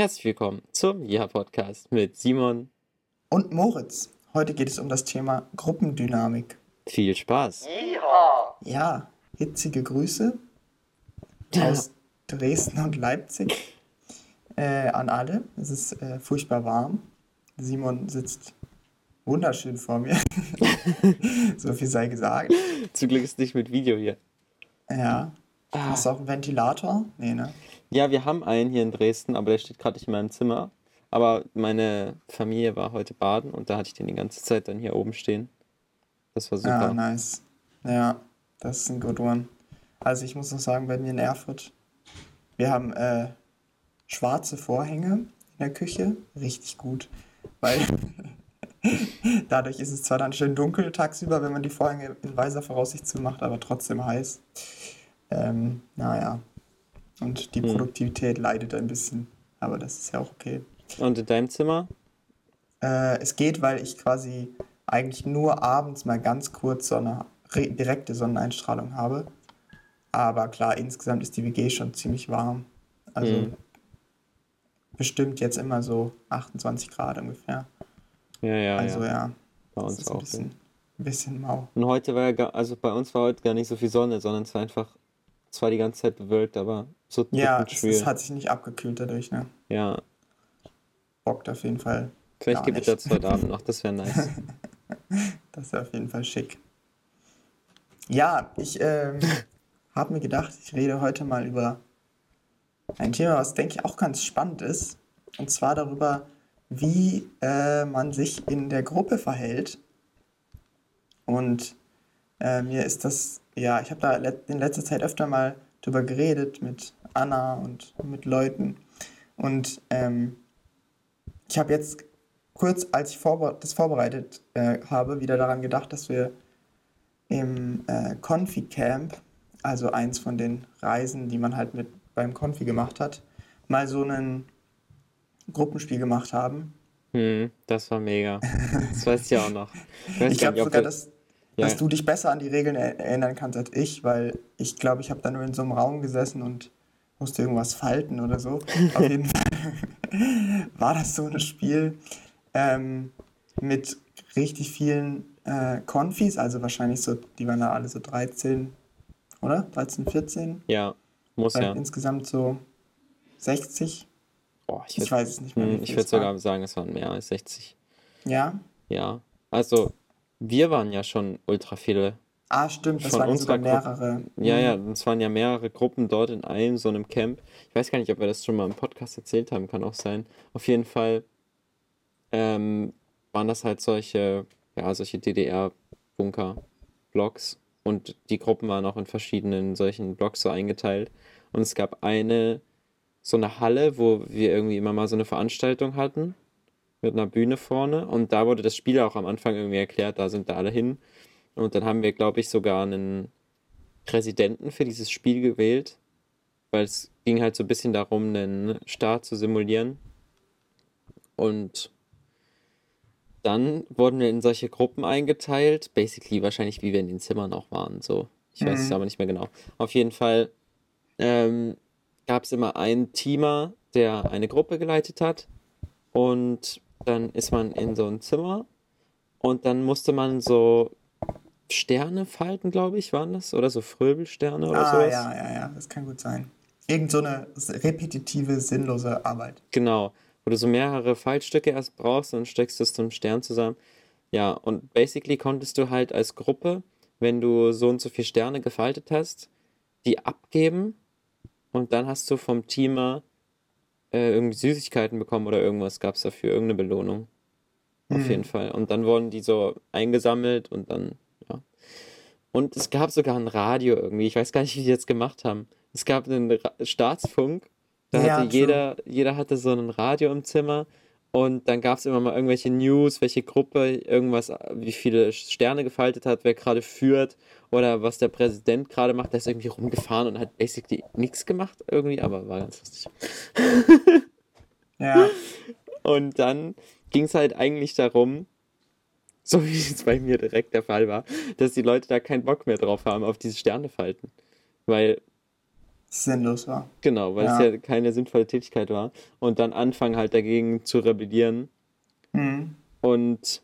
Herzlich willkommen zum Ja Podcast mit Simon und Moritz. Heute geht es um das Thema Gruppendynamik. Viel Spaß. Ja, hitzige Grüße aus Dresden und Leipzig äh, an alle. Es ist äh, furchtbar warm. Simon sitzt wunderschön vor mir. so viel sei gesagt. Zum Glück ist nicht mit Video hier. Ja. Ah. Hast du auch einen Ventilator? Nee, ne? Ja, wir haben einen hier in Dresden, aber der steht gerade nicht in meinem Zimmer. Aber meine Familie war heute baden und da hatte ich den die ganze Zeit dann hier oben stehen. Das war super. Ja, nice. Ja, das ist ein good one. Also ich muss noch sagen, bei mir in Erfurt, wir haben äh, schwarze Vorhänge in der Küche. Richtig gut. Weil dadurch ist es zwar dann schön dunkel tagsüber, wenn man die Vorhänge in weiser Voraussicht zumacht, aber trotzdem heiß. Ähm, naja. Und die hm. Produktivität leidet ein bisschen. Aber das ist ja auch okay. Und in deinem Zimmer? Äh, es geht, weil ich quasi eigentlich nur abends mal ganz kurz so eine direkte Sonneneinstrahlung habe. Aber klar, insgesamt ist die WG schon ziemlich warm. Also mhm. bestimmt jetzt immer so 28 Grad ungefähr. Ja, ja. Also ja. ja bei uns auch. Ein bisschen, ein bisschen mau. Und heute war ja, also bei uns war heute gar nicht so viel Sonne, sondern es war einfach, es war die ganze Zeit bewölkt, aber so Ja, es, es hat sich nicht abgekühlt dadurch, ne? Ja, bockt auf jeden Fall. Vielleicht gibt es das heute Abend noch, das wäre nice. das wäre auf jeden Fall schick. Ja, ich ähm, habe mir gedacht, ich rede heute mal über ein Thema, was denke ich auch ganz spannend ist. Und zwar darüber, wie äh, man sich in der Gruppe verhält. Und äh, mir ist das, ja, ich habe da in letzter Zeit öfter mal drüber geredet mit Anna und mit Leuten. Und ähm, ich habe jetzt kurz, als ich vorbe das vorbereitet äh, habe, wieder daran gedacht, dass wir im äh, Confi Camp, also eins von den Reisen, die man halt mit beim Confi gemacht hat, mal so ein Gruppenspiel gemacht haben. Hm, das war mega. Das weiß ich ja auch noch. Ich, ich glaube sogar, dass, ja. dass du dich besser an die Regeln erinnern kannst als ich, weil ich glaube, ich habe da nur in so einem Raum gesessen und musste irgendwas falten oder so. Auf jeden Fall war das so ein Spiel ähm, mit richtig vielen äh, Konfis, also wahrscheinlich so, die waren da alle so 13, oder? 13, 14? Ja, muss Weil ja. Insgesamt so 60. Oh, ich, würd, ich weiß es nicht mehr. Hm, ich würde sogar sagen, es waren mehr als 60. Ja? Ja. Also, wir waren ja schon ultra viele Ah, stimmt, das waren sogar mehrere. Gruppe, ja, ja, es waren ja mehrere Gruppen dort in einem so einem Camp. Ich weiß gar nicht, ob wir das schon mal im Podcast erzählt haben, kann auch sein. Auf jeden Fall ähm, waren das halt solche, ja, solche DDR-Bunker-Blocks und die Gruppen waren auch in verschiedenen solchen Blocks so eingeteilt. Und es gab eine, so eine Halle, wo wir irgendwie immer mal so eine Veranstaltung hatten mit einer Bühne vorne und da wurde das Spiel auch am Anfang irgendwie erklärt, da sind da alle hin und dann haben wir, glaube ich, sogar einen Präsidenten für dieses Spiel gewählt, weil es ging halt so ein bisschen darum, einen Staat zu simulieren. Und dann wurden wir in solche Gruppen eingeteilt, basically wahrscheinlich wie wir in den Zimmern auch waren, so. Ich weiß mhm. es aber nicht mehr genau. Auf jeden Fall ähm, gab es immer einen Teamer, der eine Gruppe geleitet hat. Und dann ist man in so ein Zimmer und dann musste man so Sterne falten, glaube ich, waren das? Oder so Fröbelsterne oder ah, sowas? Ja, ja, ja, das kann gut sein. Irgend so eine repetitive, sinnlose Arbeit. Genau, wo du so mehrere Faltstücke erst brauchst und steckst es zum Stern zusammen. Ja, und basically konntest du halt als Gruppe, wenn du so und so viele Sterne gefaltet hast, die abgeben und dann hast du vom Teamer äh, irgendwie Süßigkeiten bekommen oder irgendwas gab es dafür, irgendeine Belohnung. Auf mhm. jeden Fall. Und dann wurden die so eingesammelt und dann und es gab sogar ein Radio irgendwie. Ich weiß gar nicht, wie die das gemacht haben. Es gab einen Ra Staatsfunk. Da ja, hatte jeder, jeder hatte so ein Radio im Zimmer. Und dann gab es immer mal irgendwelche News, welche Gruppe irgendwas, wie viele Sterne gefaltet hat, wer gerade führt oder was der Präsident gerade macht. Der ist irgendwie rumgefahren und hat basically nichts gemacht irgendwie, aber war ganz lustig. ja. Und dann ging es halt eigentlich darum, so wie es bei mir direkt der Fall war, dass die Leute da keinen Bock mehr drauf haben, auf diese Sternefalten. Weil sinnlos war. Genau, weil Ja. es ja keine sinnvolle Tätigkeit war. Und dann anfangen halt dagegen zu rebellieren. Mhm. Und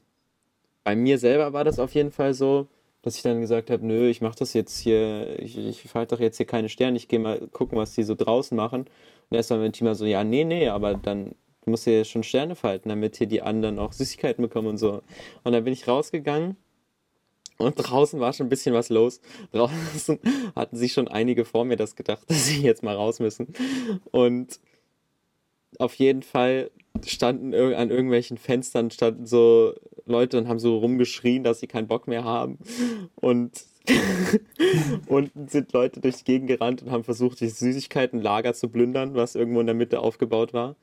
bei mir selber war das auf jeden Fall so, dass ich dann gesagt habe, nö, ich mache das jetzt hier, ich, ich falte doch jetzt hier keine Sterne, ich gehe mal gucken, was die so draußen machen. Und erst mal mein Team so, ja, nee, nee, aber dann du musst ja schon Sterne falten, damit hier die anderen auch Süßigkeiten bekommen und so. Und dann bin ich rausgegangen und draußen war schon ein bisschen was los. Draußen hatten sich schon einige vor mir das gedacht, dass sie jetzt mal raus müssen. Und auf jeden Fall standen an irgendwelchen Fenstern standen so Leute und haben so rumgeschrien, dass sie keinen Bock mehr haben. Und unten sind Leute durch die Gegend gerannt und haben versucht, die Süßigkeitenlager zu plündern, was irgendwo in der Mitte aufgebaut war.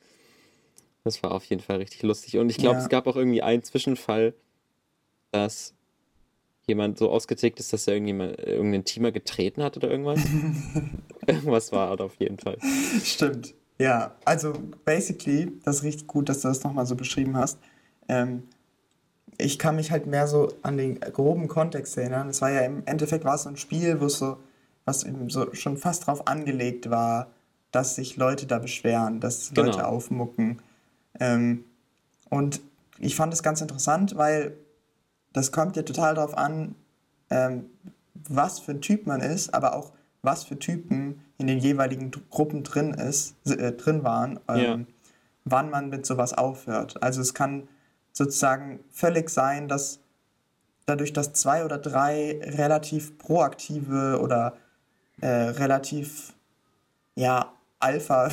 Das war auf jeden Fall richtig lustig. Und ich glaube, Ja. es gab auch irgendwie einen Zwischenfall, dass jemand so ausgetickt ist, dass er irgendjemand, irgendeinen Teamer getreten hat oder irgendwas. irgendwas war da auf jeden Fall. Stimmt. Ja, also basically, das ist richtig gut, dass du das nochmal so beschrieben hast. Ähm, ich kann mich halt mehr so an den groben Kontext erinnern. Es war ja im Endeffekt war es so ein Spiel, wo es so, was eben so schon fast drauf angelegt war, dass sich Leute da beschweren, dass Genau. Leute aufmucken. Ähm, und ich fand es ganz interessant, weil das kommt ja total darauf an, ähm, was für ein Typ man ist, aber auch was für Typen in den jeweiligen Gruppen drin ist, äh, drin waren, ähm, Ja. wann man mit sowas aufhört. Also es kann sozusagen völlig sein, dass dadurch, dass zwei oder drei relativ proaktive oder äh, relativ ja alpha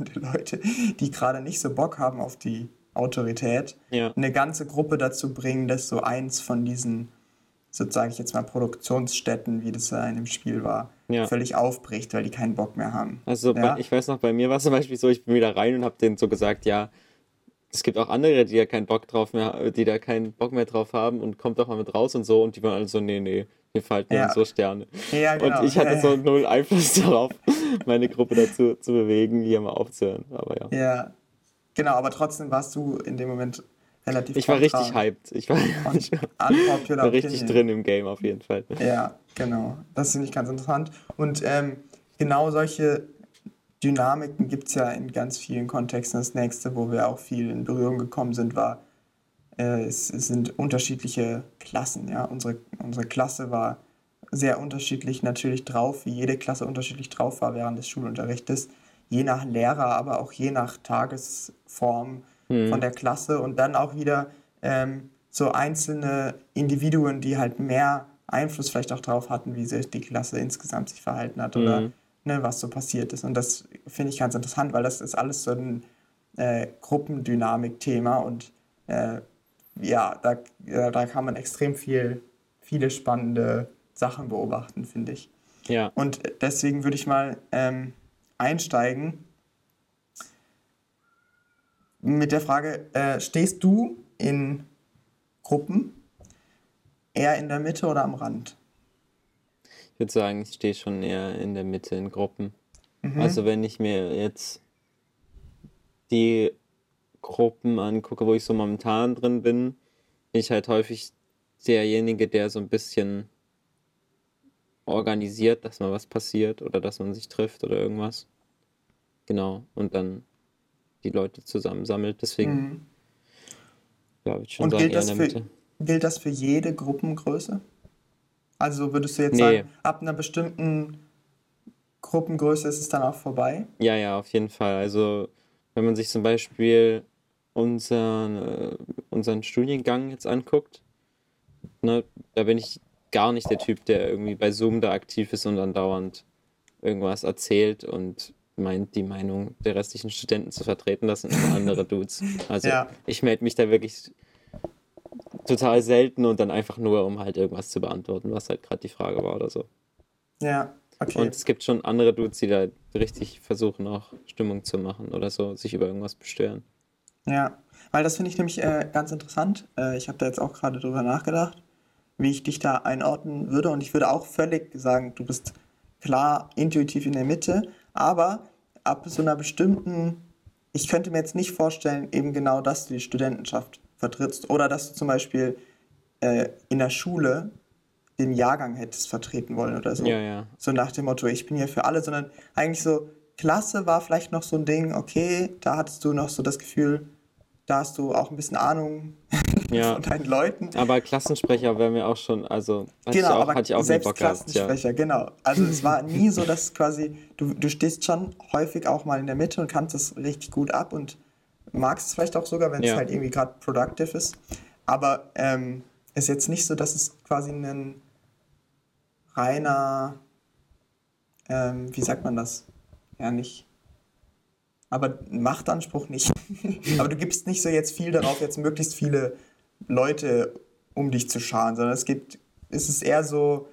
wirkende Leute, die gerade nicht so Bock haben auf die Autorität, Ja. eine ganze Gruppe dazu bringen, dass so eins von diesen, so sage ich jetzt mal, Produktionsstätten, wie das ja in dem Spiel war, Ja. völlig aufbricht, weil die keinen Bock mehr haben. Also Ja. ich weiß noch, bei mir war es zum Beispiel so, ich bin wieder rein und habe denen so gesagt, ja, es gibt auch andere, die da keinen Bock drauf mehr, die da keinen Bock mehr drauf haben und kommt doch mal mit raus und so und die waren alle so, nee, nee, wir falten Ja. so Sterne. Ja, genau. Und ich hatte ja, so null Einfluss darauf, meine Gruppe dazu zu bewegen, hier mal aufzuhören. Aber ja. Ja, genau, aber trotzdem warst du in dem Moment relativ Ich war richtig hyped. Ich war, ich war richtig drin im Game auf jeden Fall. Ja, genau. Das finde ich ganz interessant. Und ähm, genau solche Dynamiken gibt es ja in ganz vielen Kontexten. Das nächste, wo wir auch viel in Berührung gekommen sind, war, äh, es, es sind unterschiedliche Klassen. Ja? Unsere, unsere Klasse war sehr unterschiedlich natürlich drauf, wie jede Klasse unterschiedlich drauf war während des Schulunterrichtes. Je nach Lehrer, aber auch je nach Tagesform von der Klasse und dann auch wieder ähm, so einzelne Individuen, die halt mehr Einfluss vielleicht auch darauf hatten, wie sich die Klasse insgesamt sich verhalten hat oder Mhm. ne, was so passiert ist. Und das finde ich ganz interessant, weil das ist alles so ein äh, Gruppendynamik-Thema und äh, ja, da, ja, da kann man extrem viel, viele spannende Sachen beobachten, finde ich. Ja. Und deswegen würde ich mal ähm, einsteigen mit der Frage, äh, stehst du in Gruppen eher in der Mitte oder am Rand? Ich würde sagen, ich stehe schon eher in der Mitte in Gruppen. Mhm. Also wenn ich mir jetzt die Gruppen angucke, wo ich so momentan drin bin, bin ich halt häufig derjenige, der so ein bisschen organisiert, dass mal was passiert oder dass man sich trifft oder irgendwas. Genau. Und dann die Leute zusammensammelt. Deswegen Mhm. glaube ich schon Und sagen, gilt das, für, gilt das für jede Gruppengröße? Also würdest du jetzt Nee. sagen, ab einer bestimmten Gruppengröße ist es dann auch vorbei? Ja, ja, auf jeden Fall. Also, wenn man sich zum Beispiel unseren, äh, unseren Studiengang jetzt anguckt, ne, da bin ich gar nicht der Typ, der irgendwie bei Zoom da aktiv ist und andauernd irgendwas erzählt und meint, die Meinung der restlichen Studenten zu vertreten. Das sind immer andere Dudes. Also, Ja. ich melde mich da wirklich total selten und dann einfach nur, um halt irgendwas zu beantworten, was halt gerade die Frage war oder so. Ja, okay. Und es gibt schon andere Dudes, die da richtig versuchen, auch Stimmung zu machen oder so, sich über irgendwas bestören. Ja, weil das finde ich nämlich äh, ganz interessant. Äh, ich habe da jetzt auch gerade drüber nachgedacht, wie ich dich da einordnen würde. Und ich würde auch völlig sagen, du bist klar intuitiv in der Mitte, aber ab so einer bestimmten, ich könnte mir jetzt nicht vorstellen, eben genau, dass du die Studentenschaft vertrittst oder dass du zum Beispiel äh, in der Schule den Jahrgang hättest vertreten wollen oder so. Ja, ja. So nach dem Motto, ich bin hier für alle, sondern eigentlich so, Klasse war vielleicht noch so ein Ding, okay, da hattest du noch so das Gefühl, da hast du auch ein bisschen Ahnung Ja. von deinen Leuten. Aber Klassensprecher wären wir auch schon, also hatte Genau, ich auch, aber hatte ich auch selbst Bock gehabt. Ja. Klassensprecher, genau. Also es war nie so, dass quasi, du, du stehst schon häufig auch mal in der Mitte und kannst es richtig gut ab und magst es vielleicht auch sogar, wenn es Ja. halt irgendwie gerade productive ist. Aber ähm, ist jetzt nicht so, dass es quasi ein reiner, ähm, wie sagt man das? Ja, nicht. Aber Machtanspruch nicht. aber du gibst nicht so jetzt viel darauf, jetzt möglichst viele Leute um dich zu scharen, sondern es gibt, es ist eher so,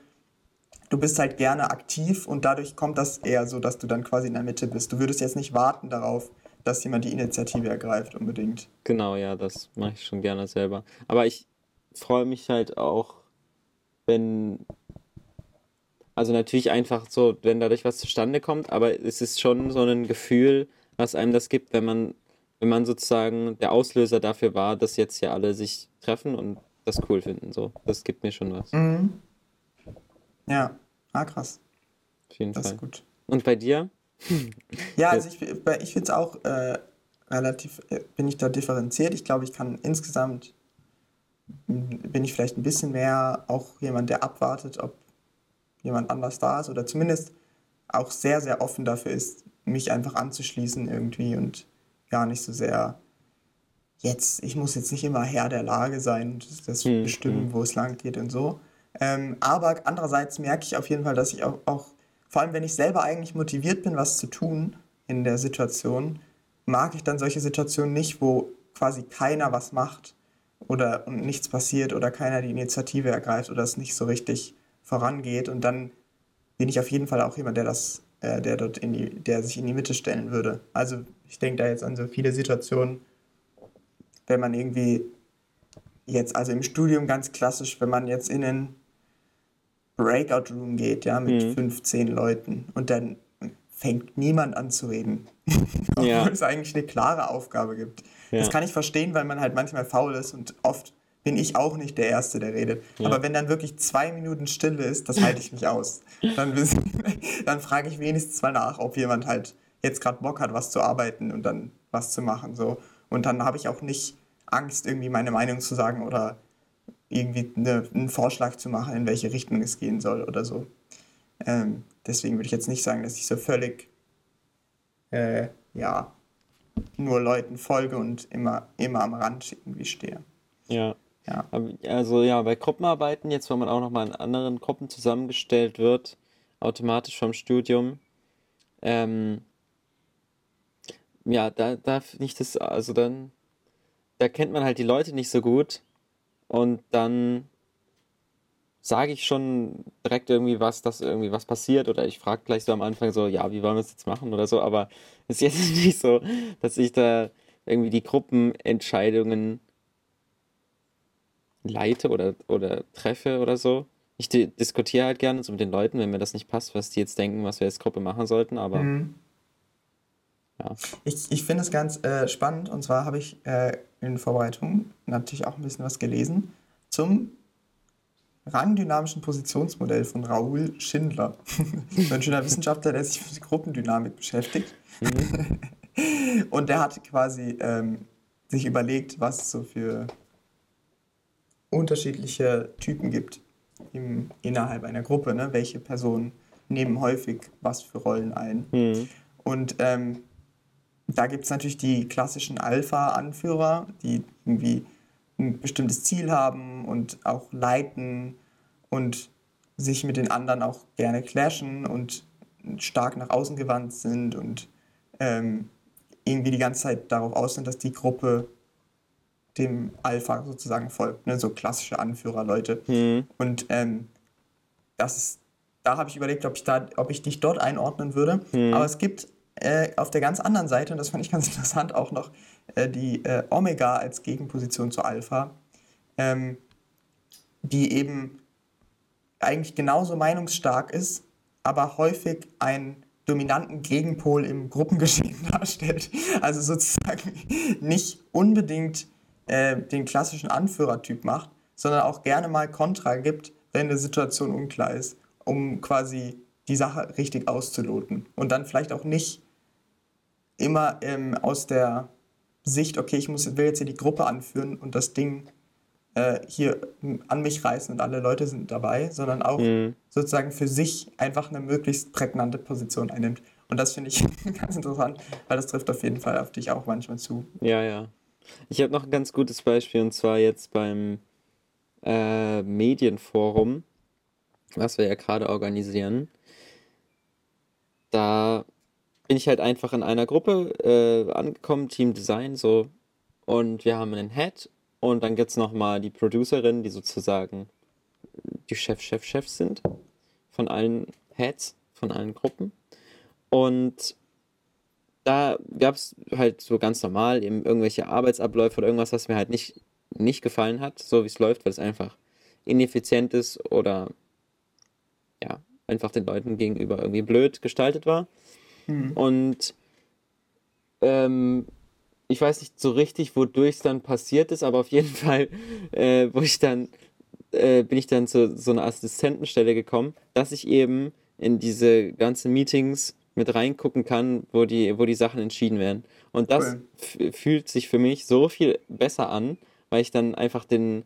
du bist halt gerne aktiv und dadurch kommt das eher so, dass du dann quasi in der Mitte bist. Du würdest jetzt nicht warten darauf, dass jemand die Initiative ergreift unbedingt. Genau, ja, das mache ich schon gerne selber. Aber ich freue mich halt auch, wenn, also natürlich einfach so, wenn dadurch was zustande kommt, aber es ist schon so ein Gefühl, was einem das gibt, wenn man, wenn man sozusagen der Auslöser dafür war, dass jetzt hier alle sich treffen und das cool finden. So, das gibt mir schon was. Mhm. Ja, ah krass, Auf jeden das Fall. ist gut. Und bei dir? Ja, also ich, ich finde es auch äh, relativ, äh, bin ich da differenziert. Ich glaube, ich kann insgesamt, bin ich vielleicht ein bisschen mehr auch jemand, der abwartet, ob jemand anders da ist oder zumindest auch sehr, sehr offen dafür ist, mich einfach anzuschließen irgendwie und gar nicht so sehr jetzt, ich muss jetzt nicht immer Herr der Lage sein und das, das Hm, bestimmen, wo es lang geht und so. Ähm, aber andererseits merke ich auf jeden Fall, dass ich auch, auch, vor allem wenn ich selber eigentlich motiviert bin, was zu tun in der Situation, mag ich dann solche Situationen nicht, wo quasi keiner was macht oder und nichts passiert oder keiner die Initiative ergreift oder es nicht so richtig vorangeht. Und dann bin ich auf jeden Fall auch jemand, der das, äh, der dort in die, der sich in die Mitte stellen würde. Also ich denke da jetzt an so viele Situationen, wenn man irgendwie jetzt, also im Studium ganz klassisch, wenn man jetzt in einen Breakout Room geht, ja, mit Mhm. 15 Leuten und dann fängt niemand an zu reden. Obwohl Ja. es eigentlich eine klare Aufgabe gibt. Ja. Das kann ich verstehen, weil man halt manchmal faul ist und oft bin ich auch nicht der Erste, der redet. Ja. Aber wenn dann wirklich zwei Minuten Stille ist, das halte ich nicht aus. Dann, dann frage ich wenigstens mal nach, ob jemand halt jetzt gerade Bock hat, was zu arbeiten und dann was zu machen. So. Und dann habe ich auch nicht Angst, irgendwie meine Meinung zu sagen oder irgendwie eine, einen Vorschlag zu machen, in welche Richtung es gehen soll oder so. Ähm, deswegen würde ich jetzt nicht sagen, dass ich so völlig, äh, ja, nur Leuten folge und immer, immer am Rand irgendwie stehe. Ja. Ja. Also ja, bei Gruppenarbeiten, jetzt wenn man auch nochmal in anderen Gruppen zusammengestellt wird, automatisch vom Studium, ähm, ja, da, da finde ich das, also dann, da kennt man halt die Leute nicht so gut und dann sage ich schon direkt irgendwie was, dass irgendwie was passiert oder ich frage gleich so am Anfang so, ja, wie wollen wir es jetzt machen oder so, aber es ist jetzt nicht so, dass ich da irgendwie die Gruppenentscheidungen leite oder, oder treffe oder so. Ich di diskutiere halt gerne so mit den Leuten, wenn mir das nicht passt, was die jetzt denken, was wir als Gruppe machen sollten, aber Mhm. ja. Ich, ich finde es ganz äh, spannend und zwar habe ich äh, in Vorbereitung natürlich auch ein bisschen was gelesen zum rangdynamischen Positionsmodell von Raoul Schindler. so ein schöner Wissenschaftler, der sich mit Gruppendynamik beschäftigt. Und der hat quasi ähm, sich überlegt, was so für unterschiedliche Typen gibt im, innerhalb einer Gruppe. Ne? Welche Personen nehmen häufig was für Rollen ein. Hm. Und ähm, da gibt es natürlich die klassischen Alpha-Anführer, die irgendwie ein bestimmtes Ziel haben und auch leiten und sich mit den anderen auch gerne clashen und stark nach außen gewandt sind und ähm, irgendwie die ganze Zeit darauf aus sind, dass die Gruppe dem Alpha sozusagen folgt. Ne? So klassische Anführerleute. Hm. Und ähm, das ist, da habe ich überlegt, ob ich, da, ob ich dich dort einordnen würde. Mhm. Aber es gibt äh, auf der ganz anderen Seite, und das fand ich ganz interessant, auch noch äh, die äh, Omega als Gegenposition zu Alpha, ähm, die eben eigentlich genauso meinungsstark ist, aber häufig einen dominanten Gegenpol im Gruppengeschehen darstellt. Also sozusagen nicht unbedingt äh, den klassischen Anführertyp macht, sondern auch gerne mal Kontra gibt, wenn eine Situation unklar ist, um quasi die Sache richtig auszuloten. Und dann vielleicht auch nicht immer ähm, aus der Sicht, okay, ich muss, will jetzt hier die Gruppe anführen und das Ding äh, hier an mich reißen und alle Leute sind dabei, sondern auch mhm. sozusagen für sich einfach eine möglichst prägnante Position einnimmt. Und das finde ich ganz interessant, weil das trifft auf jeden Fall auf dich auch manchmal zu. Ja, ja. Ich habe noch ein ganz gutes Beispiel und zwar jetzt beim äh, Medienforum, was wir ja gerade organisieren. Da bin ich halt einfach in einer Gruppe äh, angekommen, Team Design, so. Und wir haben einen Head und dann gibt es nochmal die Producerin, die sozusagen die Chef, Chef, Chefs sind von allen Heads, von allen Gruppen. Und da gab es halt so ganz normal eben irgendwelche Arbeitsabläufe oder irgendwas, was mir halt nicht, nicht gefallen hat, so wie es läuft, weil es einfach ineffizient ist oder ja, einfach den Leuten gegenüber irgendwie blöd gestaltet war. Mhm. Und ähm, ich weiß nicht so richtig, wodurch es dann passiert ist, aber auf jeden Fall, äh, wo ich dann, äh, bin ich dann zu so einer Assistentenstelle gekommen, dass ich eben in diese ganzen Meetings mit reingucken kann, wo die, wo die Sachen entschieden werden. Und das cool. fühlt sich für mich so viel besser an, weil ich dann einfach den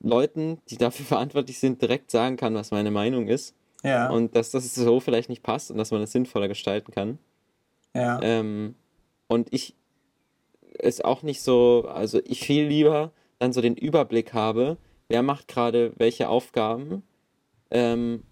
Leuten, die dafür verantwortlich sind, direkt sagen kann, was meine Meinung ist. Ja. Und dass das so vielleicht nicht passt und dass man es das sinnvoller gestalten kann. Ja. Ähm, und ich es auch nicht so, also ich viel lieber dann so den Überblick habe, wer macht gerade welche Aufgaben ähm,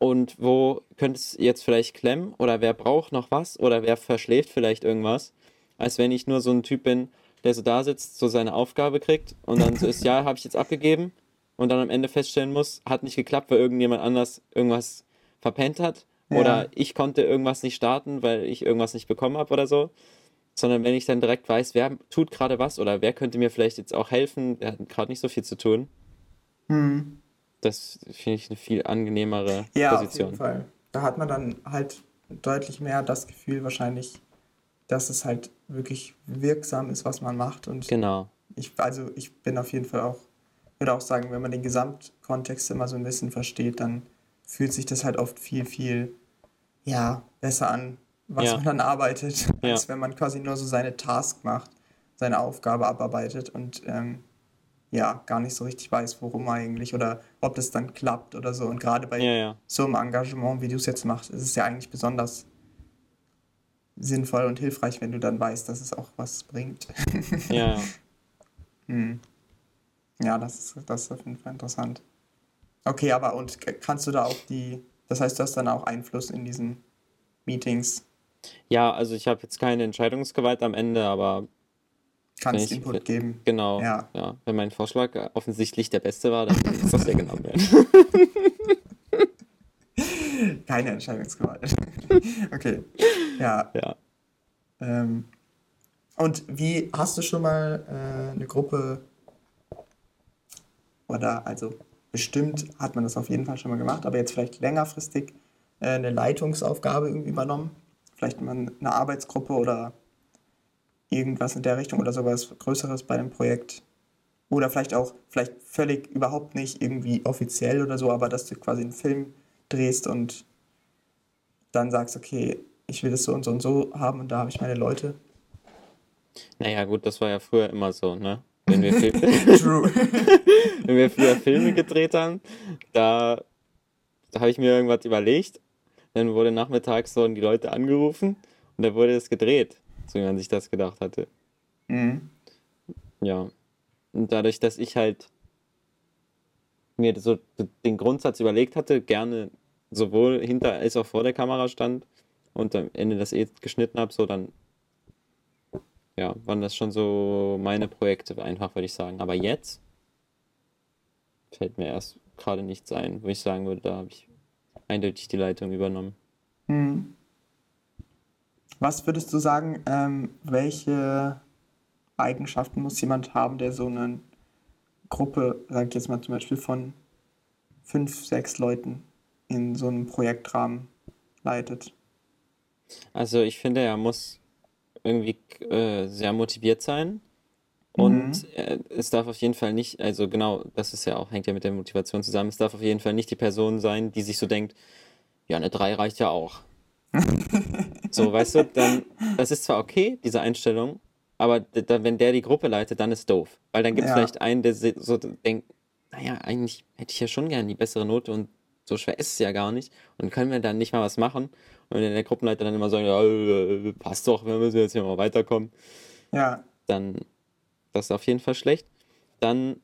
und wo könnte es jetzt vielleicht klemmen oder wer braucht noch was oder wer verschläft vielleicht irgendwas, als wenn ich nur so ein Typ bin, der so da sitzt, so seine Aufgabe kriegt und dann so ist, ja, habe ich jetzt abgegeben und dann am Ende feststellen muss, hat nicht geklappt, weil irgendjemand anders irgendwas verpennt hat ja. oder ich konnte irgendwas nicht starten, weil ich irgendwas nicht bekommen habe oder so sondern wenn ich dann direkt weiß, wer tut gerade was oder wer könnte mir vielleicht jetzt auch helfen, der hat gerade nicht so viel zu tun. Hm. Das finde ich eine viel angenehmere ja, Position. Auf jeden Fall. Da hat man dann halt deutlich mehr das Gefühl wahrscheinlich, dass es halt wirklich wirksam ist, was man macht. Und genau. Ich, also ich bin auf jeden Fall auch, würde auch sagen, wenn man den Gesamtkontext immer so ein bisschen versteht, dann fühlt sich das halt oft viel, viel ja, besser an, was ja. man dann arbeitet, ja. als wenn man quasi nur so seine Task macht, seine Aufgabe abarbeitet und ähm, ja, gar nicht so richtig weiß, worum eigentlich oder ob das dann klappt oder so. Und gerade bei ja, so einem Engagement, wie du es jetzt machst, ist es ja eigentlich besonders sinnvoll und hilfreich, wenn du dann weißt, dass es auch was bringt. Ja. hm. Ja, das ist, das ist auf jeden Fall interessant. Okay, aber und kannst du da auch die, das heißt, du hast dann auch Einfluss in diesen Meetings ja, also ich habe jetzt keine Entscheidungsgewalt am Ende, aber Kannst Input geben. Genau. Ja. ja. Wenn mein Vorschlag offensichtlich der beste war, dann muss das ja genommen werden. Keine Entscheidungsgewalt. okay. Ja. Ja. Ähm, und wie hast du schon mal äh, eine Gruppe oder also bestimmt hat man das auf jeden Fall schon mal gemacht, aber jetzt vielleicht längerfristig äh, eine Leitungsaufgabe irgendwie übernommen? vielleicht mal eine Arbeitsgruppe oder irgendwas in der Richtung oder sowas Größeres bei einem Projekt. Oder vielleicht auch, vielleicht völlig überhaupt nicht irgendwie offiziell oder so, aber dass du quasi einen Film drehst und dann sagst, okay, ich will das so und so und so haben und da habe ich meine Leute. Naja, gut, das war ja früher immer so, ne? Wenn wir, True. Wenn wir früher Filme gedreht haben, da, da habe ich mir irgendwas überlegt dann wurde nachmittags so die Leute angerufen und da wurde es gedreht, so wie man sich das gedacht hatte. Mhm. Ja. Und dadurch, dass ich halt mir so den Grundsatz überlegt hatte, gerne sowohl hinter als auch vor der Kamera stand und am Ende das eh geschnitten habe, so dann ja, waren das schon so meine Projekte einfach, würde ich sagen. Aber jetzt fällt mir erst gerade nichts ein, wo ich sagen würde, da habe ich eindeutig die Leitung übernommen. Hm. Was würdest du sagen, ähm, welche Eigenschaften muss jemand haben, der so eine Gruppe, sag ich jetzt mal zum Beispiel von fünf, sechs Leuten in so einem Projektrahmen leitet? Also ich finde, er muss irgendwie äh, sehr motiviert sein Und Mhm. es darf auf jeden Fall nicht, also genau, das ist ja auch, hängt ja mit der Motivation zusammen, es darf auf jeden Fall nicht die Person sein, die sich so denkt, ja, eine 3 reicht ja auch. So, weißt du, dann, das ist zwar okay, diese Einstellung, aber d- da, wenn der die Gruppe leitet, dann ist doof. Weil dann gibt es Ja. vielleicht einen, der so denkt, naja, eigentlich hätte ich ja schon gern die bessere Note und so schwer ist es ja gar nicht. Und können wir dann nicht mal was machen? Und wenn der Gruppenleiter dann immer sagt, ja, äh, passt doch, wir müssen jetzt hier mal weiterkommen, Ja. dann das ist auf jeden Fall schlecht. Dann,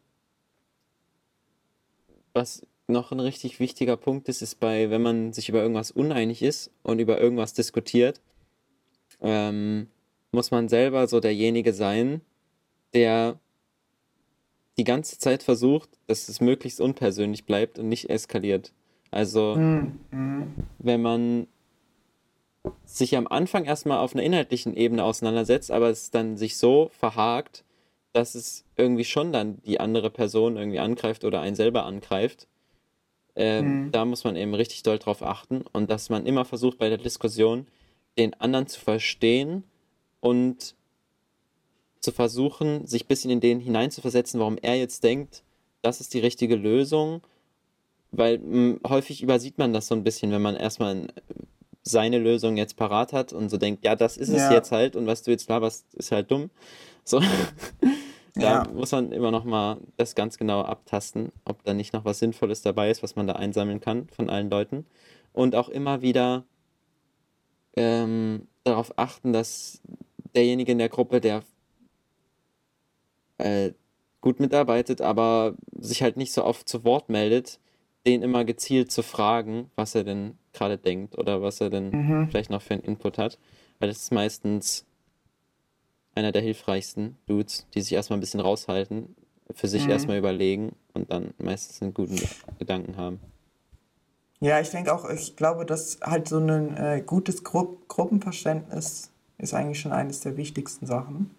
was noch ein richtig wichtiger Punkt ist, ist bei, wenn man sich über irgendwas uneinig ist und über irgendwas diskutiert, ähm, muss man selber so derjenige sein, der die ganze Zeit versucht, dass es möglichst unpersönlich bleibt und nicht eskaliert. Also, Mhm. Wenn man sich am Anfang erstmal auf einer inhaltlichen Ebene auseinandersetzt, aber es dann sich so verhakt, dass es irgendwie schon dann die andere Person irgendwie angreift oder einen selber angreift, ähm, Mhm. da muss man eben richtig doll drauf achten und dass man immer versucht bei der Diskussion den anderen zu verstehen und zu versuchen, sich ein bisschen in den hineinzuversetzen, warum er jetzt denkt, das ist die richtige Lösung, weil mh, häufig übersieht man das so ein bisschen, wenn man erstmal seine Lösung jetzt parat hat und so denkt, ja, das ist es Ja. jetzt halt und was du jetzt laberst, ist halt dumm. So. Da Ja. muss man immer noch mal das ganz genau abtasten, ob da nicht noch was Sinnvolles dabei ist, was man da einsammeln kann von allen Leuten. Und auch immer wieder ähm, darauf achten, dass derjenige in der Gruppe, der äh, gut mitarbeitet, aber sich halt nicht so oft zu Wort meldet, den immer gezielt zu fragen, was er denn gerade denkt oder was er denn Mhm. vielleicht noch für einen Input hat. Weil das ist meistens einer der hilfreichsten Dudes, die sich erstmal ein bisschen raushalten, für sich Mhm. erstmal überlegen und dann meistens einen guten Gedanken haben. Ja, ich denke auch, ich glaube, dass halt so ein äh, gutes Gru Gruppenverständnis ist eigentlich schon eines der wichtigsten Sachen.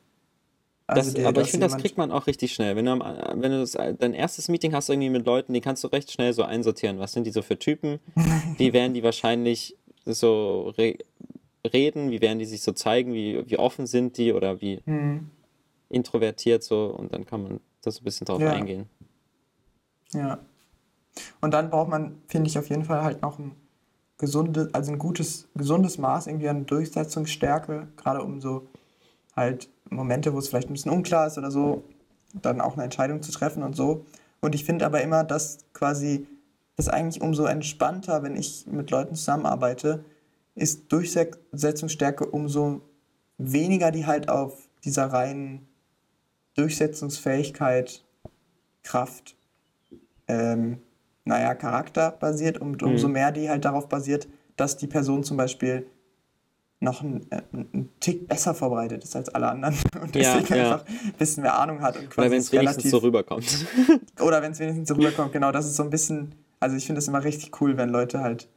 Also Das, der, aber ich finde, das kriegt man auch richtig schnell. Wenn du, am- wenn du das, dein erstes Meeting hast irgendwie mit Leuten, die kannst du recht schnell so einsortieren. Was sind die so für Typen? Wie werden die wahrscheinlich so reden? Wie werden die sich so zeigen? Wie, wie offen sind die oder wie Hm, introvertiert so? Und dann kann man da so ein bisschen drauf Ja. eingehen. ja. Und dann braucht man, finde ich, auf jeden Fall halt noch ein gesundes, also ein gutes, gesundes Maß irgendwie an Durchsetzungsstärke, gerade um so halt Momente, wo es vielleicht ein bisschen unklar ist oder so, dann auch eine Entscheidung zu treffen und so. Und ich finde aber immer, dass quasi das eigentlich umso entspannter, wenn ich mit Leuten zusammenarbeite, ist Durchsetzungsstärke umso weniger die halt auf dieser reinen Durchsetzungsfähigkeit, Kraft, ähm, naja, Charakter basiert und umso Mhm. mehr die halt darauf basiert, dass die Person zum Beispiel noch einen, äh, einen Tick besser vorbereitet ist als alle anderen und Ja, deswegen ja. einfach ein bisschen mehr Ahnung hat und Oder quasi wenn es wenigstens relativ so rüberkommt. oder wenn es wenigstens so rüberkommt, genau, das ist so ein bisschen, also ich finde es immer richtig cool, wenn Leute halt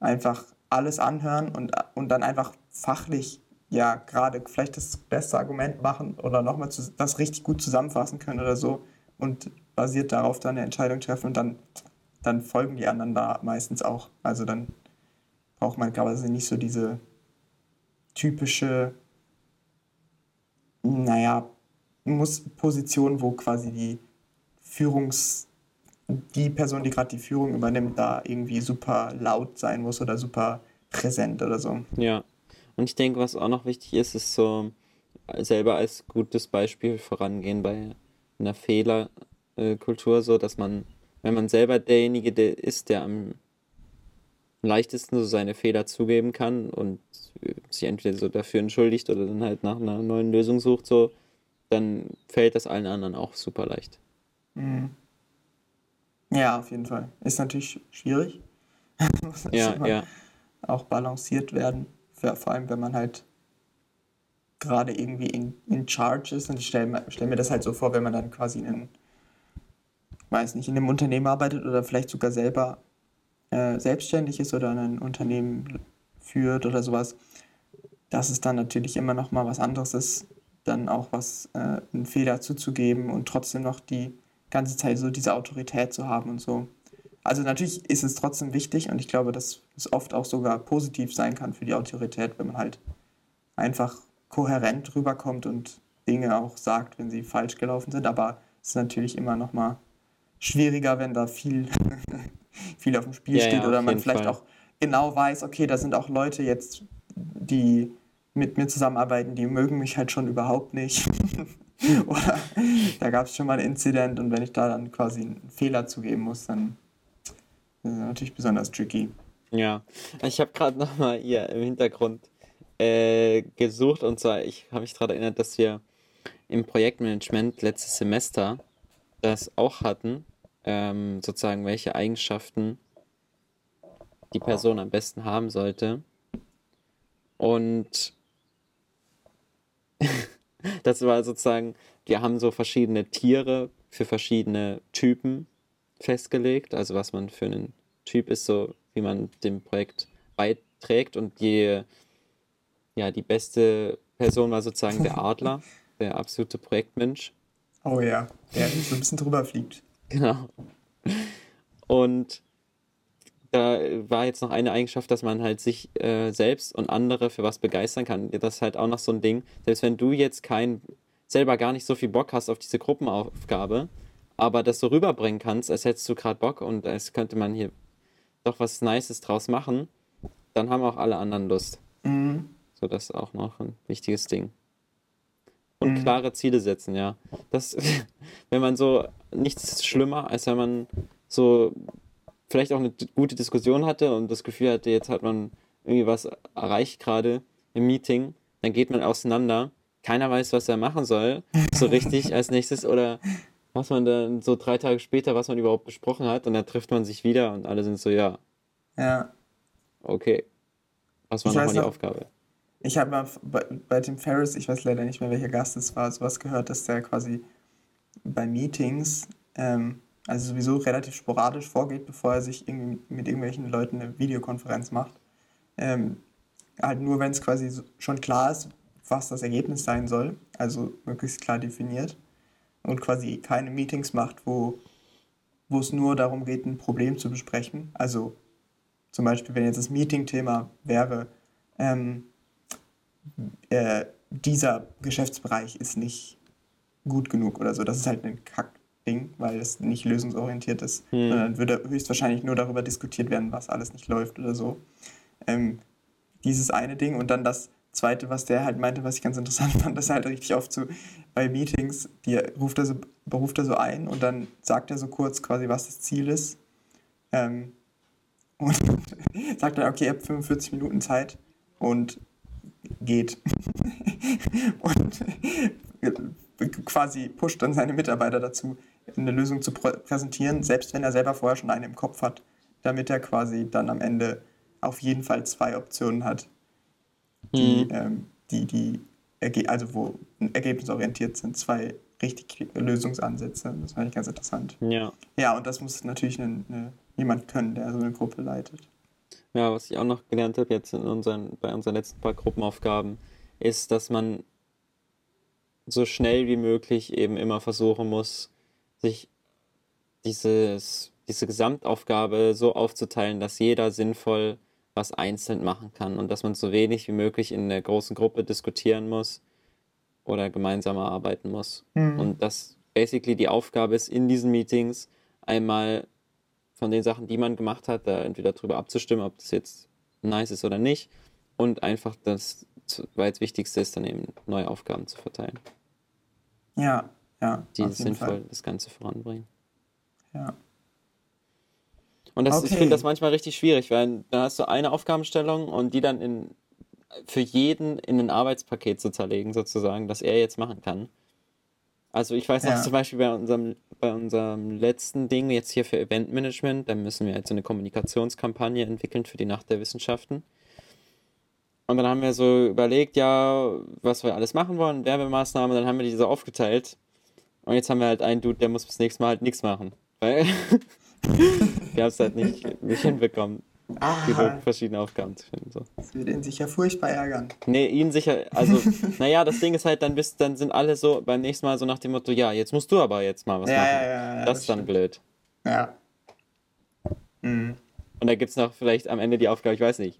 einfach alles anhören und, und dann einfach fachlich, ja, gerade vielleicht das beste Argument machen oder nochmal das richtig gut zusammenfassen können oder so und basiert darauf dann eine Entscheidung treffen und dann, dann folgen die anderen da meistens auch. Also dann braucht man quasi nicht so diese typische, naja, muss Position, wo quasi die Führungs, die Person, die gerade die Führung übernimmt, da irgendwie super laut sein muss oder super präsent oder so. Ja. Und ich denke, was auch noch wichtig ist, ist so selber als gutes Beispiel vorangehen bei einer Fehlerkultur, so dass man, wenn man selber derjenige der ist, der am leichtesten so seine Fehler zugeben kann und sich entweder so dafür entschuldigt oder dann halt nach einer neuen Lösung sucht, so, dann fällt das allen anderen auch super leicht. Mhm. Ja, auf jeden Fall. Ist natürlich schwierig. Muss Ja, ja. auch balanciert werden. Vor allem, wenn man halt gerade irgendwie in, in Charge ist. Und ich stelle stell mir das halt so vor, wenn man dann quasi in einem, weiß nicht, in einem Unternehmen arbeitet oder vielleicht sogar selber äh, selbstständig ist oder ein Unternehmen führt oder sowas, dass es dann natürlich immer noch mal was anderes ist, dann auch was, äh, einen Fehler zuzugeben und trotzdem noch die ganze Zeit so diese Autorität zu haben und so. Also natürlich ist es trotzdem wichtig und ich glaube, dass es oft auch sogar positiv sein kann für die Autorität, wenn man halt einfach kohärent rüberkommt und Dinge auch sagt, wenn sie falsch gelaufen sind. Aber es ist natürlich immer noch mal schwieriger, wenn da viel, viel auf dem Spiel Ja, steht ja, oder man vielleicht Fall. auch genau weiß, okay, da sind auch Leute jetzt, die mit mir zusammenarbeiten, die mögen mich halt schon überhaupt nicht. Oder da gab es schon mal ein Incident und wenn ich da dann quasi einen Fehler zugeben muss, dann ist es natürlich besonders tricky. Ja, ich habe gerade nochmal hier im Hintergrund äh, gesucht und zwar, ich habe mich daran erinnert, dass wir im Projektmanagement letztes Semester das auch hatten, ähm, sozusagen welche Eigenschaften die Person am besten haben sollte. Und das war sozusagen, wir haben so verschiedene Tiere für verschiedene Typen festgelegt, also was man für einen Typ ist, so wie man dem Projekt beiträgt und die, ja, die beste Person war sozusagen der Adler, der absolute Projektmensch. Oh ja, der so ein bisschen drüber fliegt. Genau. Und da war jetzt noch eine Eigenschaft, dass man halt sich äh, selbst und andere für was begeistern kann. Das ist halt auch noch so ein Ding. Selbst wenn du jetzt kein, selber gar nicht so viel Bock hast auf diese Gruppenaufgabe, aber das so rüberbringen kannst, als hättest du gerade Bock und als könnte man hier doch was Nices draus machen, dann haben auch alle anderen Lust. Mhm. So, das ist auch noch ein wichtiges Ding. Und Mhm. klare Ziele setzen, ja. Das, wenn man so, nichts schlimmer, als wenn man so vielleicht auch eine gute Diskussion hatte und das Gefühl hatte, jetzt hat man irgendwie was erreicht gerade im Meeting, dann geht man auseinander, keiner weiß, was er machen soll, so richtig als nächstes oder was man dann so drei Tage später, was man überhaupt besprochen hat und dann trifft man sich wieder und alle sind so, ja, Ja. okay, was war nochmal die Aufgabe? Ich habe mal bei, bei Tim Ferriss, ich weiß leider nicht mehr, welcher Gast es war, sowas gehört, dass der quasi bei Meetings, ähm, also sowieso relativ sporadisch vorgeht, bevor er sich mit irgendwelchen Leuten eine Videokonferenz macht. Ähm, halt nur, wenn es quasi schon klar ist, was das Ergebnis sein soll, also möglichst klar definiert und quasi keine Meetings macht, wo, wo es nur darum geht, ein Problem zu besprechen. Also zum Beispiel, wenn jetzt das Meeting-Thema wäre, ähm, äh, dieser Geschäftsbereich ist nicht gut genug oder so. Das ist halt ein Kackding, weil es nicht lösungsorientiert ist. Hm. Sondern würde höchstwahrscheinlich nur darüber diskutiert werden, was alles nicht läuft oder so. Ähm, dieses eine Ding und dann das zweite, was der halt meinte, was ich ganz interessant fand, das halt richtig oft so bei Meetings, die ruft er so, beruft er so ein und dann sagt er so kurz quasi, was das Ziel ist. Ähm, und sagt dann, okay, ihr habt 45 Minuten Zeit und geht. und quasi pusht dann seine Mitarbeiter dazu, eine Lösung zu prä präsentieren, selbst wenn er selber vorher schon eine im Kopf hat, damit er quasi dann am Ende auf jeden Fall zwei Optionen hat, die, Mhm. ähm, die, die also wo ergebnisorientiert sind, zwei richtig Lösungsansätze. Das fand ich ganz interessant. Ja. Ja, und das muss natürlich eine, eine, jemand können, der so eine Gruppe leitet. Ja, was ich auch noch gelernt habe jetzt in unseren, bei unseren letzten paar Gruppenaufgaben, ist, dass man so schnell wie möglich eben immer versuchen muss, sich dieses, diese Gesamtaufgabe so aufzuteilen, dass jeder sinnvoll was einzeln machen kann und dass man so wenig wie möglich in der großen Gruppe diskutieren muss oder gemeinsam arbeiten muss. Mhm. Und dass basically die Aufgabe ist, in diesen Meetings einmal von den Sachen, die man gemacht hat, da entweder darüber abzustimmen, ob das jetzt nice ist oder nicht. Und einfach das Wichtigste ist, dann eben neue Aufgaben zu verteilen, Ja, ja, die sinnvoll Fall. das Ganze voranbringen. Ja. Und das, ich Okay. finde das manchmal richtig schwierig, weil da hast du eine Aufgabenstellung und die dann in, für jeden in ein Arbeitspaket zu zerlegen, sozusagen, das er jetzt machen kann. Also ich weiß noch Ja. zum Beispiel bei unserem, bei unserem letzten Ding jetzt hier für Eventmanagement, da müssen wir jetzt so eine Kommunikationskampagne entwickeln für die Nacht der Wissenschaften. Und dann haben wir so überlegt, ja, was wir alles machen wollen, Werbemaßnahmen, dann haben wir die so aufgeteilt. Und jetzt haben wir halt einen Dude, der muss bis nächstes Mal halt nichts machen. Weil wir haben es halt nicht, nicht hinbekommen, Ah, genug verschiedene Aufgaben zu finden. So. das würde ihn sicher furchtbar ärgern. Nee, ihn sicher, also, naja, das Ding ist halt, dann bist, dann sind alle so beim nächsten Mal so nach dem Motto, ja, jetzt musst du aber jetzt mal was Ja, machen. ja, ja, ja, das das ist dann stimmt. blöd. Ja. Mhm. Und da gibt es noch vielleicht am Ende die Aufgabe, ich weiß nicht,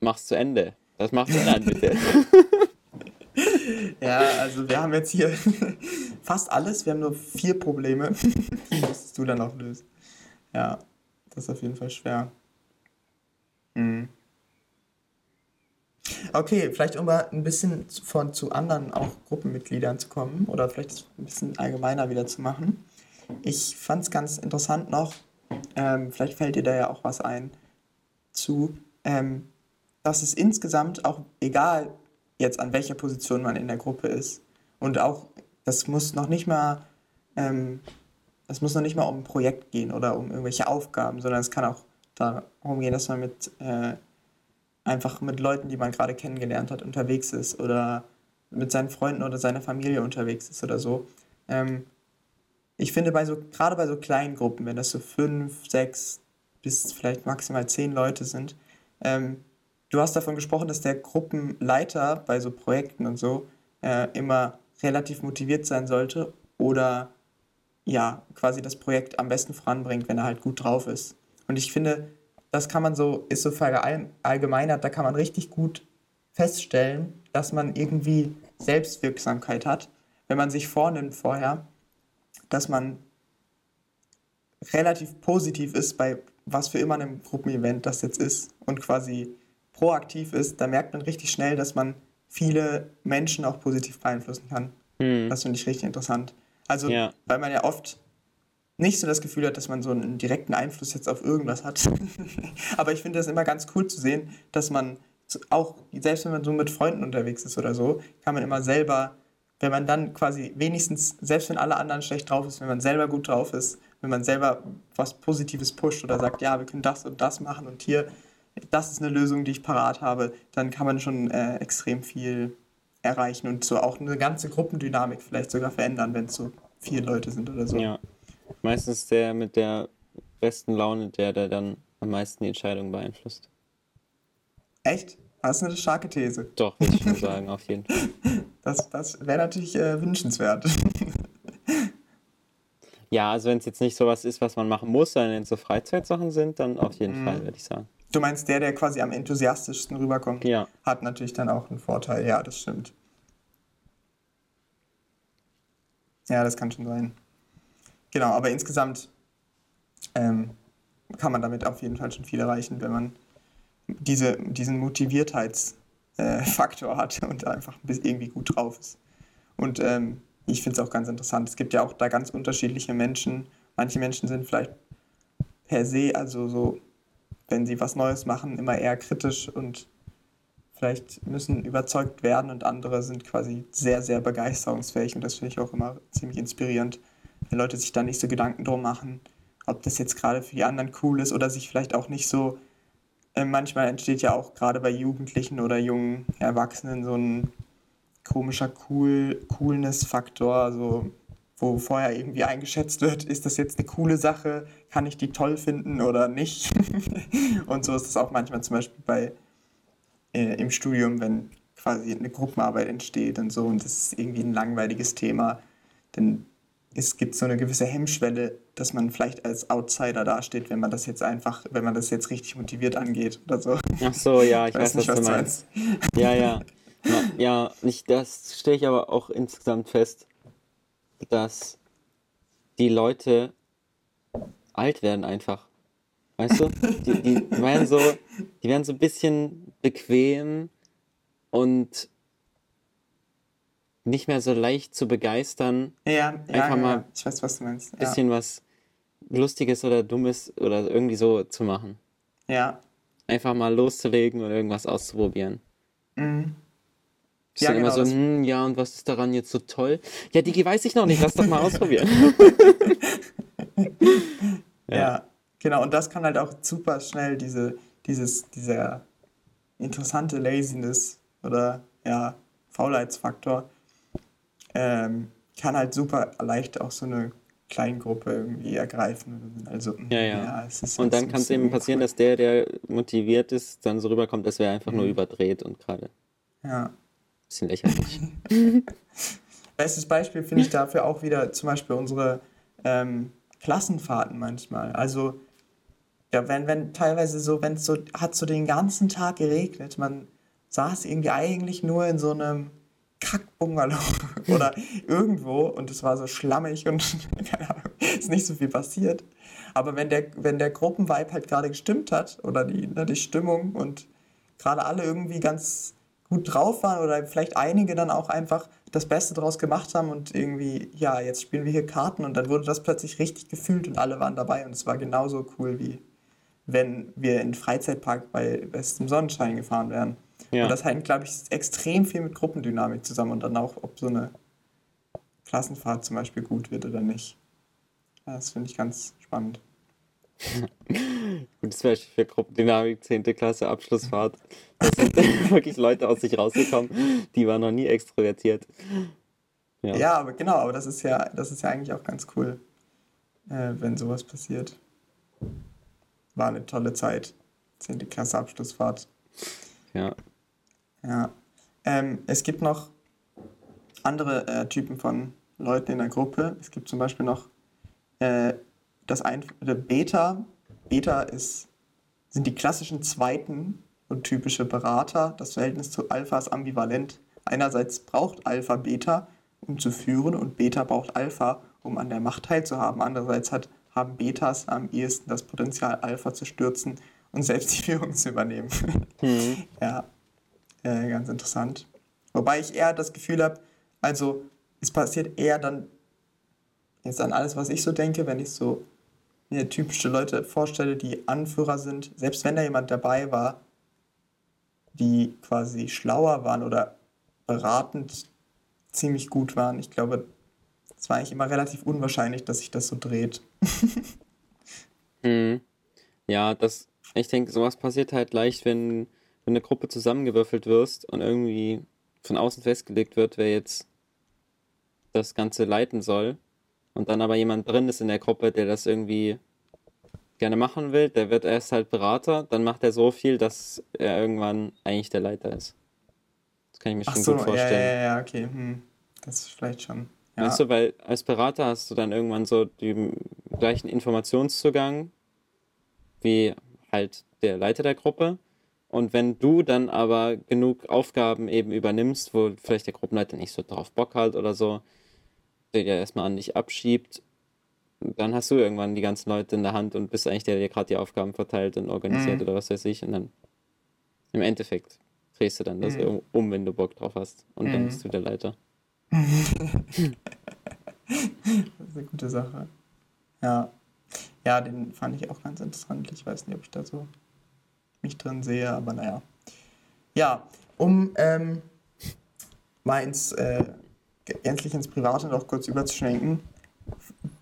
mach's zu Ende. Das machst du dann bitte. Ja, also wir haben jetzt hier fast alles. Wir haben nur vier Probleme. Die musstest du dann auch lösen. Ja, das ist auf jeden Fall schwer. Mhm. Okay, vielleicht um mal ein bisschen von zu anderen auch Gruppenmitgliedern zu kommen oder vielleicht ein bisschen allgemeiner wieder zu machen. Ich fand es ganz interessant noch, ähm, vielleicht fällt dir da ja auch was ein zu, ähm, dass es insgesamt auch egal jetzt an welcher Position man in der Gruppe ist und auch das muss noch nicht mal ähm, es muss noch nicht mal um ein Projekt gehen oder um irgendwelche Aufgaben, sondern es kann auch darum gehen, dass man mit äh, einfach mit Leuten, die man gerade kennengelernt hat, unterwegs ist oder mit seinen Freunden oder seiner Familie unterwegs ist oder so. Ähm, ich finde, bei so, gerade bei so kleinen Gruppen, wenn das so fünf, sechs bis vielleicht maximal zehn Leute sind, ähm, du hast davon gesprochen, dass der Gruppenleiter bei so Projekten und so äh, immer relativ motiviert sein sollte oder ja, quasi das Projekt am besten voranbringt, wenn er halt gut drauf ist. Und ich finde, das kann man so, ist so verallgemeinert, da kann man richtig gut feststellen, dass man irgendwie Selbstwirksamkeit hat, wenn man sich vornimmt vorher, dass man relativ positiv ist bei was für immer einem Gruppenevent das jetzt ist und quasi proaktiv ist, da merkt man richtig schnell, dass man viele Menschen auch positiv beeinflussen kann. Hm. Das finde ich richtig interessant. Also, ja. weil man ja oft nicht so das Gefühl hat, dass man so einen direkten Einfluss jetzt auf irgendwas hat. Aber ich finde das immer ganz cool zu sehen, dass man auch, selbst wenn man so mit Freunden unterwegs ist oder so, kann man immer selber, wenn man dann quasi wenigstens, selbst wenn alle anderen schlecht drauf ist, wenn man selber gut drauf ist, wenn man selber was Positives pusht oder sagt, ja, wir können das und das machen und hier, das ist eine Lösung, die ich parat habe, dann kann man schon äh, extrem viel erreichen und so auch eine ganze Gruppendynamik vielleicht sogar verändern, wenn es so vier Leute sind oder so. Ja, Meistens der mit der besten Laune, der, der dann am meisten die Entscheidung beeinflusst. Echt? Das ist eine starke These. Doch, würde ich schon sagen, auf jeden Fall. Das, das wäre natürlich äh, wünschenswert. ja, also wenn es jetzt nicht sowas ist, was man machen muss, sondern wenn es so Freizeitsachen sind, dann auf jeden mhm. Fall, würde ich sagen. Du meinst, der, der quasi am enthusiastischsten rüberkommt, ja. hat natürlich dann auch einen Vorteil. Ja, das stimmt. Ja, das kann schon sein. Genau, aber insgesamt ähm, kann man damit auf jeden Fall schon viel erreichen, wenn man diese, diesen Motiviertheitsfaktor äh, hat und einfach irgendwie gut drauf ist. Und ähm, ich finde es auch ganz interessant. Es gibt ja auch da ganz unterschiedliche Menschen. Manche Menschen sind vielleicht per se, also so, wenn sie was Neues machen, immer eher kritisch und vielleicht müssen überzeugt werden und andere sind quasi sehr, sehr begeisterungsfähig und das finde ich auch immer ziemlich inspirierend wenn Leute sich da nicht so Gedanken drum machen, ob das jetzt gerade für die anderen cool ist oder sich vielleicht auch nicht so. Äh, manchmal entsteht ja auch gerade bei Jugendlichen oder jungen Erwachsenen so ein komischer cool, Coolness-Faktor, also wo vorher irgendwie eingeschätzt wird, ist das jetzt eine coole Sache, kann ich die toll finden oder nicht. und so ist es auch manchmal zum Beispiel bei äh, im Studium, wenn quasi eine Gruppenarbeit entsteht und so und das ist irgendwie ein langweiliges Thema, dann es gibt so eine gewisse Hemmschwelle, dass man vielleicht als Outsider dasteht, wenn man das jetzt einfach, wenn man das jetzt richtig motiviert angeht oder so. Ach so, ja, ich weiß, weiß nicht, was, was du meinst. Ja, ja. Ja, nicht, das stelle ich aber auch insgesamt fest, dass die Leute alt werden einfach. Weißt du? Die, die werden so, die werden so ein bisschen bequem und nicht mehr so leicht zu begeistern. Ja, einfach ja, mal ich weiß, was du meinst. Ein bisschen was Lustiges oder Dummes oder irgendwie so zu machen. Ja. Einfach mal loszulegen und irgendwas auszuprobieren. Mhm. Ist ja, genau, immer so, hm, ja, und was ist daran jetzt so toll? Ja, Digi weiß ich noch nicht, lass doch mal ausprobieren. ja. ja. genau, und das kann halt auch super schnell diese, dieses, dieser interessante Laziness oder ja, Faulheitsfaktor ähm, kann halt super leicht auch so eine Kleingruppe irgendwie ergreifen. Also, ja, ja. ja und dann kann es eben passieren, cool. dass der, der motiviert ist, dann so rüberkommt, dass wäre einfach mhm. nur überdreht und gerade. Ja. Bisschen lächerlich. Bestes Beispiel finde ich dafür auch wieder zum Beispiel unsere ähm, Klassenfahrten manchmal. Also, ja, wenn, wenn teilweise so, wenn es so, hat so den ganzen Tag geregnet, man saß irgendwie eigentlich nur in so einem Kackbungalow oder irgendwo und es war so schlammig und keine Ahnung, ist nicht so viel passiert. Aber wenn der, wenn der Gruppenvibe halt gerade gestimmt hat oder die, ne, die Stimmung und gerade alle irgendwie ganz gut drauf waren oder vielleicht einige dann auch einfach das Beste draus gemacht haben und irgendwie, ja, jetzt spielen wir hier Karten und dann wurde das plötzlich richtig gefühlt und alle waren dabei und es war genauso cool wie wenn wir in den Freizeitpark bei bestem Sonnenschein gefahren wären. Ja. Und das hängt, glaube ich, extrem viel mit Gruppendynamik zusammen und dann auch, ob so eine Klassenfahrt zum Beispiel gut wird oder nicht. Das finde ich ganz spannend. Gutes Beispiel für Gruppendynamik, 10. Klasse Abschlussfahrt. Da sind wirklich Leute aus sich rausgekommen, die waren noch nie extrovertiert. Ja. ja, aber genau, aber das ist ja, das ist ja eigentlich auch ganz cool, äh, wenn sowas passiert. War eine tolle Zeit. 10. Klasse Abschlussfahrt. Ja. Ja. Ähm, es gibt noch andere äh, Typen von Leuten in der Gruppe. Es gibt zum Beispiel noch äh, das ein, Beta. Beta ist, sind die klassischen zweiten und typische Berater. Das Verhältnis zu Alpha ist ambivalent. Einerseits braucht Alpha Beta, um zu führen, und Beta braucht Alpha, um an der Macht teilzuhaben. Andererseits hat, haben Betas am ehesten das Potenzial, Alpha zu stürzen und selbst die Führung zu übernehmen. Mhm. Ja, äh, ganz interessant. Wobei ich eher das Gefühl habe, also es passiert eher dann jetzt an alles, was ich so denke, wenn ich so mir typische Leute vorstelle, die Anführer sind, selbst wenn da jemand dabei war, die quasi schlauer waren oder beratend ziemlich gut waren. Ich glaube, es war eigentlich immer relativ unwahrscheinlich, dass sich das so dreht. hm. Ja, das, ich denke, sowas passiert halt leicht, wenn, wenn eine Gruppe zusammengewürfelt wirst und irgendwie von außen festgelegt wird, wer jetzt das Ganze leiten soll und dann aber jemand drin ist in der Gruppe, der das irgendwie gerne machen will, der wird erst halt Berater, dann macht er so viel, dass er irgendwann eigentlich der Leiter ist. Das kann ich mir Ach schon so, gut vorstellen. Ja, ja, ja, okay. Hm. Das ist vielleicht schon. Ja. Weißt du, weil als Berater hast du dann irgendwann so den gleichen Informationszugang wie halt der Leiter der Gruppe. Und wenn du dann aber genug Aufgaben eben übernimmst, wo vielleicht der Gruppenleiter nicht so drauf Bock hat oder so, der ja erstmal an dich abschiebt, dann hast du irgendwann die ganzen Leute in der Hand und bist eigentlich der, der gerade die Aufgaben verteilt und organisiert mhm. oder was weiß ich. Und dann im Endeffekt drehst du dann das mhm. um, wenn du Bock drauf hast. Und mhm. dann bist du der Leiter. das ist eine gute Sache. Ja. Ja, den fand ich auch ganz interessant. Ich weiß nicht, ob ich da so mich drin sehe, aber naja. Ja, um ähm, mal ins, äh, gänzlich ins Private noch kurz überzuschwenken,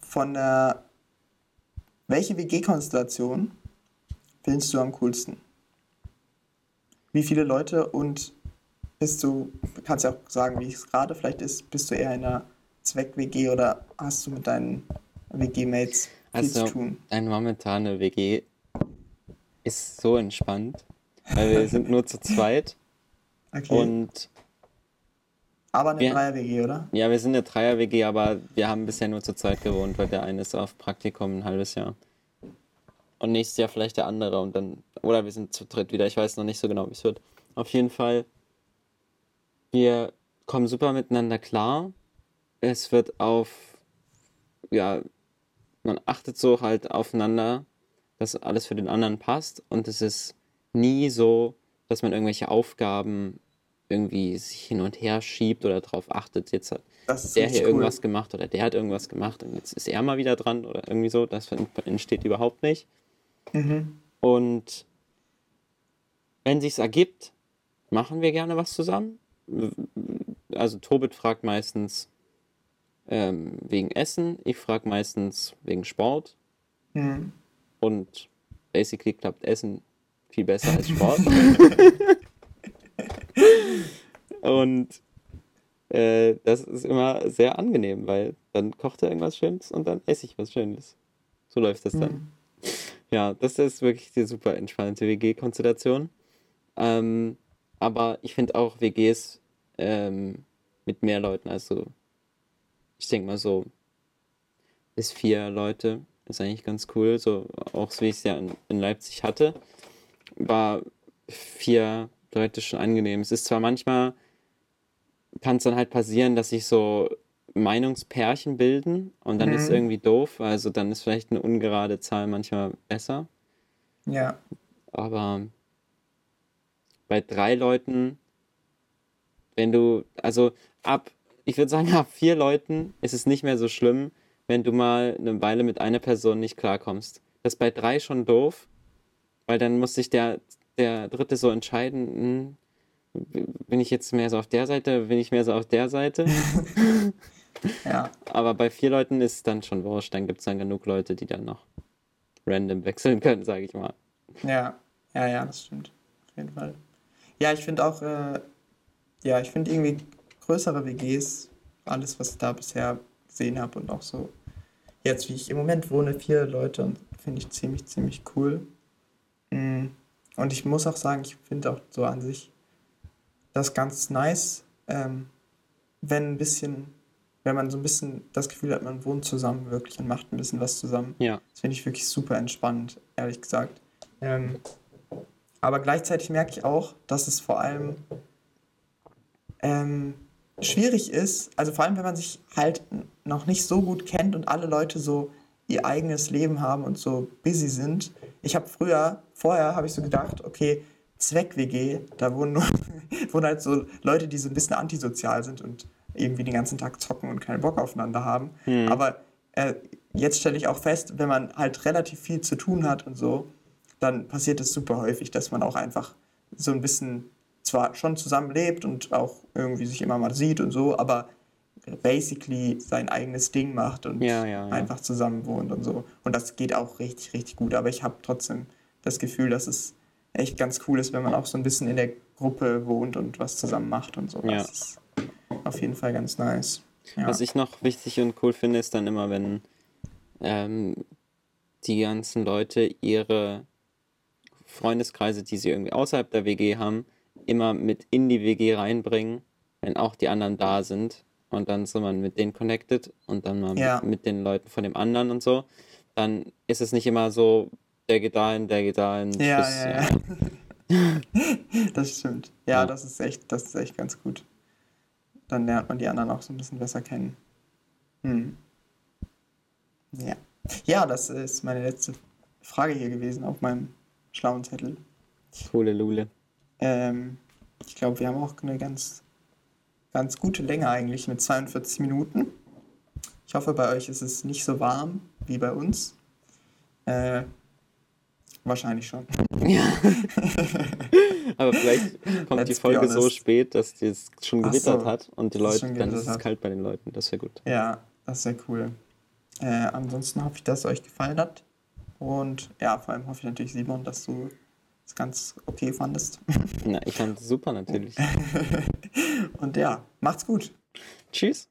von der, welche WG-Konstellation findest du am coolsten? Wie viele Leute und bist du, kannst ja auch sagen, wie es gerade vielleicht ist, bist du eher in einer Zweck-WG oder hast du mit deinen WG-Mates viel also, zu tun? Eine momentane WG ist so entspannt, weil wir sind nur zu zweit. Okay. Und aber eine Dreier-WG, oder? Ja, wir sind eine Dreier-WG, aber wir haben bisher nur zu zweit gewohnt, weil der eine ist auf Praktikum ein halbes Jahr. Und nächstes Jahr vielleicht der andere und dann, oder wir sind zu dritt wieder, ich weiß noch nicht so genau, wie es wird. Auf jeden Fall, wir kommen super miteinander klar. Es wird auf, ja, man achtet so halt aufeinander, dass alles für den anderen passt und es ist nie so, dass man irgendwelche Aufgaben irgendwie sich hin und her schiebt oder darauf achtet, jetzt hat der hier cool. irgendwas gemacht oder der hat irgendwas gemacht und jetzt ist er mal wieder dran oder irgendwie so. Das entsteht überhaupt nicht. Mhm. Und wenn sich's ergibt, machen wir gerne was zusammen. Also Tobit fragt meistens ähm, wegen Essen, ich frage meistens wegen Sport. Mhm. Und basically klappt Essen viel besser als Sport. und äh, das ist immer sehr angenehm, weil dann kocht er irgendwas Schönes und dann esse ich was Schönes. So läuft das dann. Mhm. Ja, das ist wirklich die super entspannte WG-Konstellation. Ähm, aber ich finde auch WGs ähm, mit mehr Leuten, also ich denke mal so bis vier Leute ist eigentlich ganz cool. So auch so wie ich es ja in, in Leipzig hatte, war vier Leute schon angenehm. Es ist zwar manchmal kann es dann halt passieren, dass sich so Meinungspärchen bilden und dann ist Mhm. irgendwie doof. Also dann ist vielleicht eine ungerade Zahl manchmal besser. Ja. Aber bei drei Leuten, wenn du, also ab, ich würde sagen, ab vier Leuten ist es nicht mehr so schlimm, wenn du mal eine Weile mit einer Person nicht klarkommst. Das ist bei drei schon doof, weil dann muss sich der, der Dritte so entscheiden, hm, bin ich jetzt mehr so auf der Seite, bin ich mehr so auf der Seite. Ja. Aber bei vier Leuten ist es dann schon wurscht, dann gibt es dann genug Leute, die dann noch random wechseln können, sage ich mal. Ja, ja, ja, das stimmt. Auf jeden Fall. Ja, ich finde auch, äh, ja, ich finde irgendwie größere WGs, alles, was ich da bisher gesehen habe und auch so, jetzt wie ich im Moment wohne, vier Leute und finde ich ziemlich, ziemlich cool. Mm, Und ich muss auch sagen, ich finde auch so an sich das ganz nice, ähm, wenn ein bisschen, wenn man so ein bisschen das Gefühl hat, man wohnt zusammen wirklich und macht ein bisschen was zusammen. Ja, Das finde ich wirklich super entspannend, ehrlich gesagt. Ähm, aber gleichzeitig merke ich auch, dass es vor allem ähm, schwierig ist, also vor allem wenn man sich halt noch nicht so gut kennt und alle Leute so ihr eigenes Leben haben und so busy sind. Ich habe früher, vorher habe ich so gedacht, okay, Zweck-WG, da wohnen, nur, wohnen halt so Leute, die so ein bisschen antisozial sind und irgendwie den ganzen Tag zocken und keinen Bock aufeinander haben. Hm. Aber äh, jetzt stelle ich auch fest, wenn man halt relativ viel zu tun hat und so, dann passiert es super häufig, dass man auch einfach so ein bisschen zwar schon zusammenlebt und auch irgendwie sich immer mal sieht und so, aber basically sein eigenes Ding macht und Ja, ja, ja. einfach zusammen wohnt und so. Und das geht auch richtig, richtig gut. Aber ich habe trotzdem das Gefühl, dass es echt ganz cool ist, wenn man auch so ein bisschen in der Gruppe wohnt und was zusammen macht und so. Ja. Das ist auf jeden Fall ganz nice. Ja. Was ich noch wichtig und cool finde, ist dann immer, wenn ähm, die ganzen Leute ihre Freundeskreise, die sie irgendwie außerhalb der WG haben, immer mit in die WG reinbringen, wenn auch die anderen da sind. Und dann so man mit denen connected und dann mal Ja. mit, mit den Leuten von dem anderen und so. Dann ist es nicht immer so, der geht dahin, der geht dahin. Ja, ja, ja. Das stimmt. Ja, Ja. das ist echt, das ist echt ganz gut. Dann lernt man die anderen auch so ein bisschen besser kennen. Hm. Ja. Ja, das ist meine letzte Frage hier gewesen auf meinem schlauen Zettel. Coole Lule. Ähm, ich glaube, wir haben auch eine ganz, ganz gute Länge eigentlich mit 42 Minuten. Ich hoffe, bei euch ist es nicht so warm wie bei uns. Äh, wahrscheinlich schon. Ja. Aber vielleicht kommt die Let's be Folge so spät, dass es schon gewittert so, hat und die Leute, dann ist es hat. kalt bei den Leuten. Das wäre gut. Ja, das ist sehr cool. Äh, ansonsten hoffe ich, dass es euch gefallen hat. Und ja, vor allem hoffe ich natürlich, Simon, dass du es ganz okay fandest. Na, ich fand es super natürlich. Und ja, macht's gut. Tschüss.